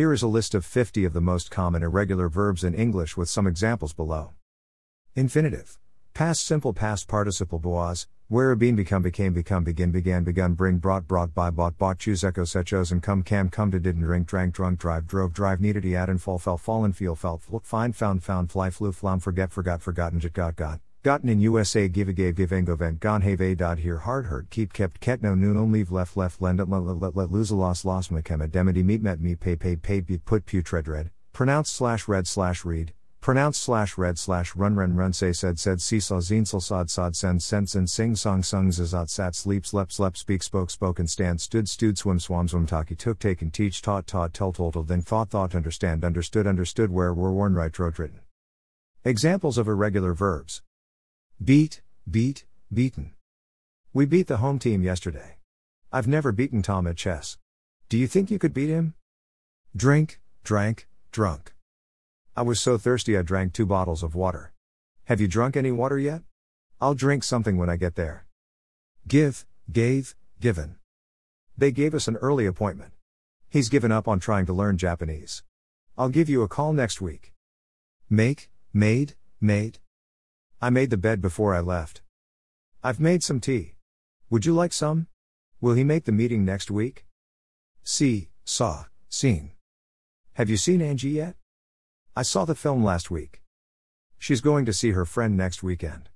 Here is a list of 50 of the most common irregular verbs in English with some examples below. Infinitive. Past simple past participle boaz, where a bean become became become begin began begun bring brought brought by bought bought choose echo set chosen come cam come to didn't drink drank drunk drive drove drive needed e add and fall fell fallen feel felt look find found found fly flew flam forget forgot forgotten jit got got gotten in USA give a gave give go vent. Gone have a dot here hard hurt. Keep kept ket no noon on leave left left lend let let let let lose a loss loss mekema demity meet met me pay pay pay be put putred red. Pronounce slash red slash read. Pronounce slash red slash run run run say said said seesaw zine sad sad send sense and sing song sung zazat sat sleep slept slept speak spoke spoke and stand. Stood stood swim swam swim taki took take and teach taught taught tell told told then thought thought understand understood understood where were worn right wrote written. Examples of irregular verbs beat, beat, beaten. We beat the home team yesterday. I've never beaten Tom at chess. Do you think you could beat him? Drink, drank, drunk. I was so thirsty I drank two bottles of water. Have you drunk any water yet? I'll drink something when I get there. Give, gave, given. They gave us an early appointment. He's given up on trying to learn Japanese. I'll give you a call next week. Make, made, made. I made the bed before I left. I've made some tea. Would you like some? Will he make the meeting next week? See, saw, seen. Have you seen Angie yet? I saw the film last week. She's going to see her friend next weekend.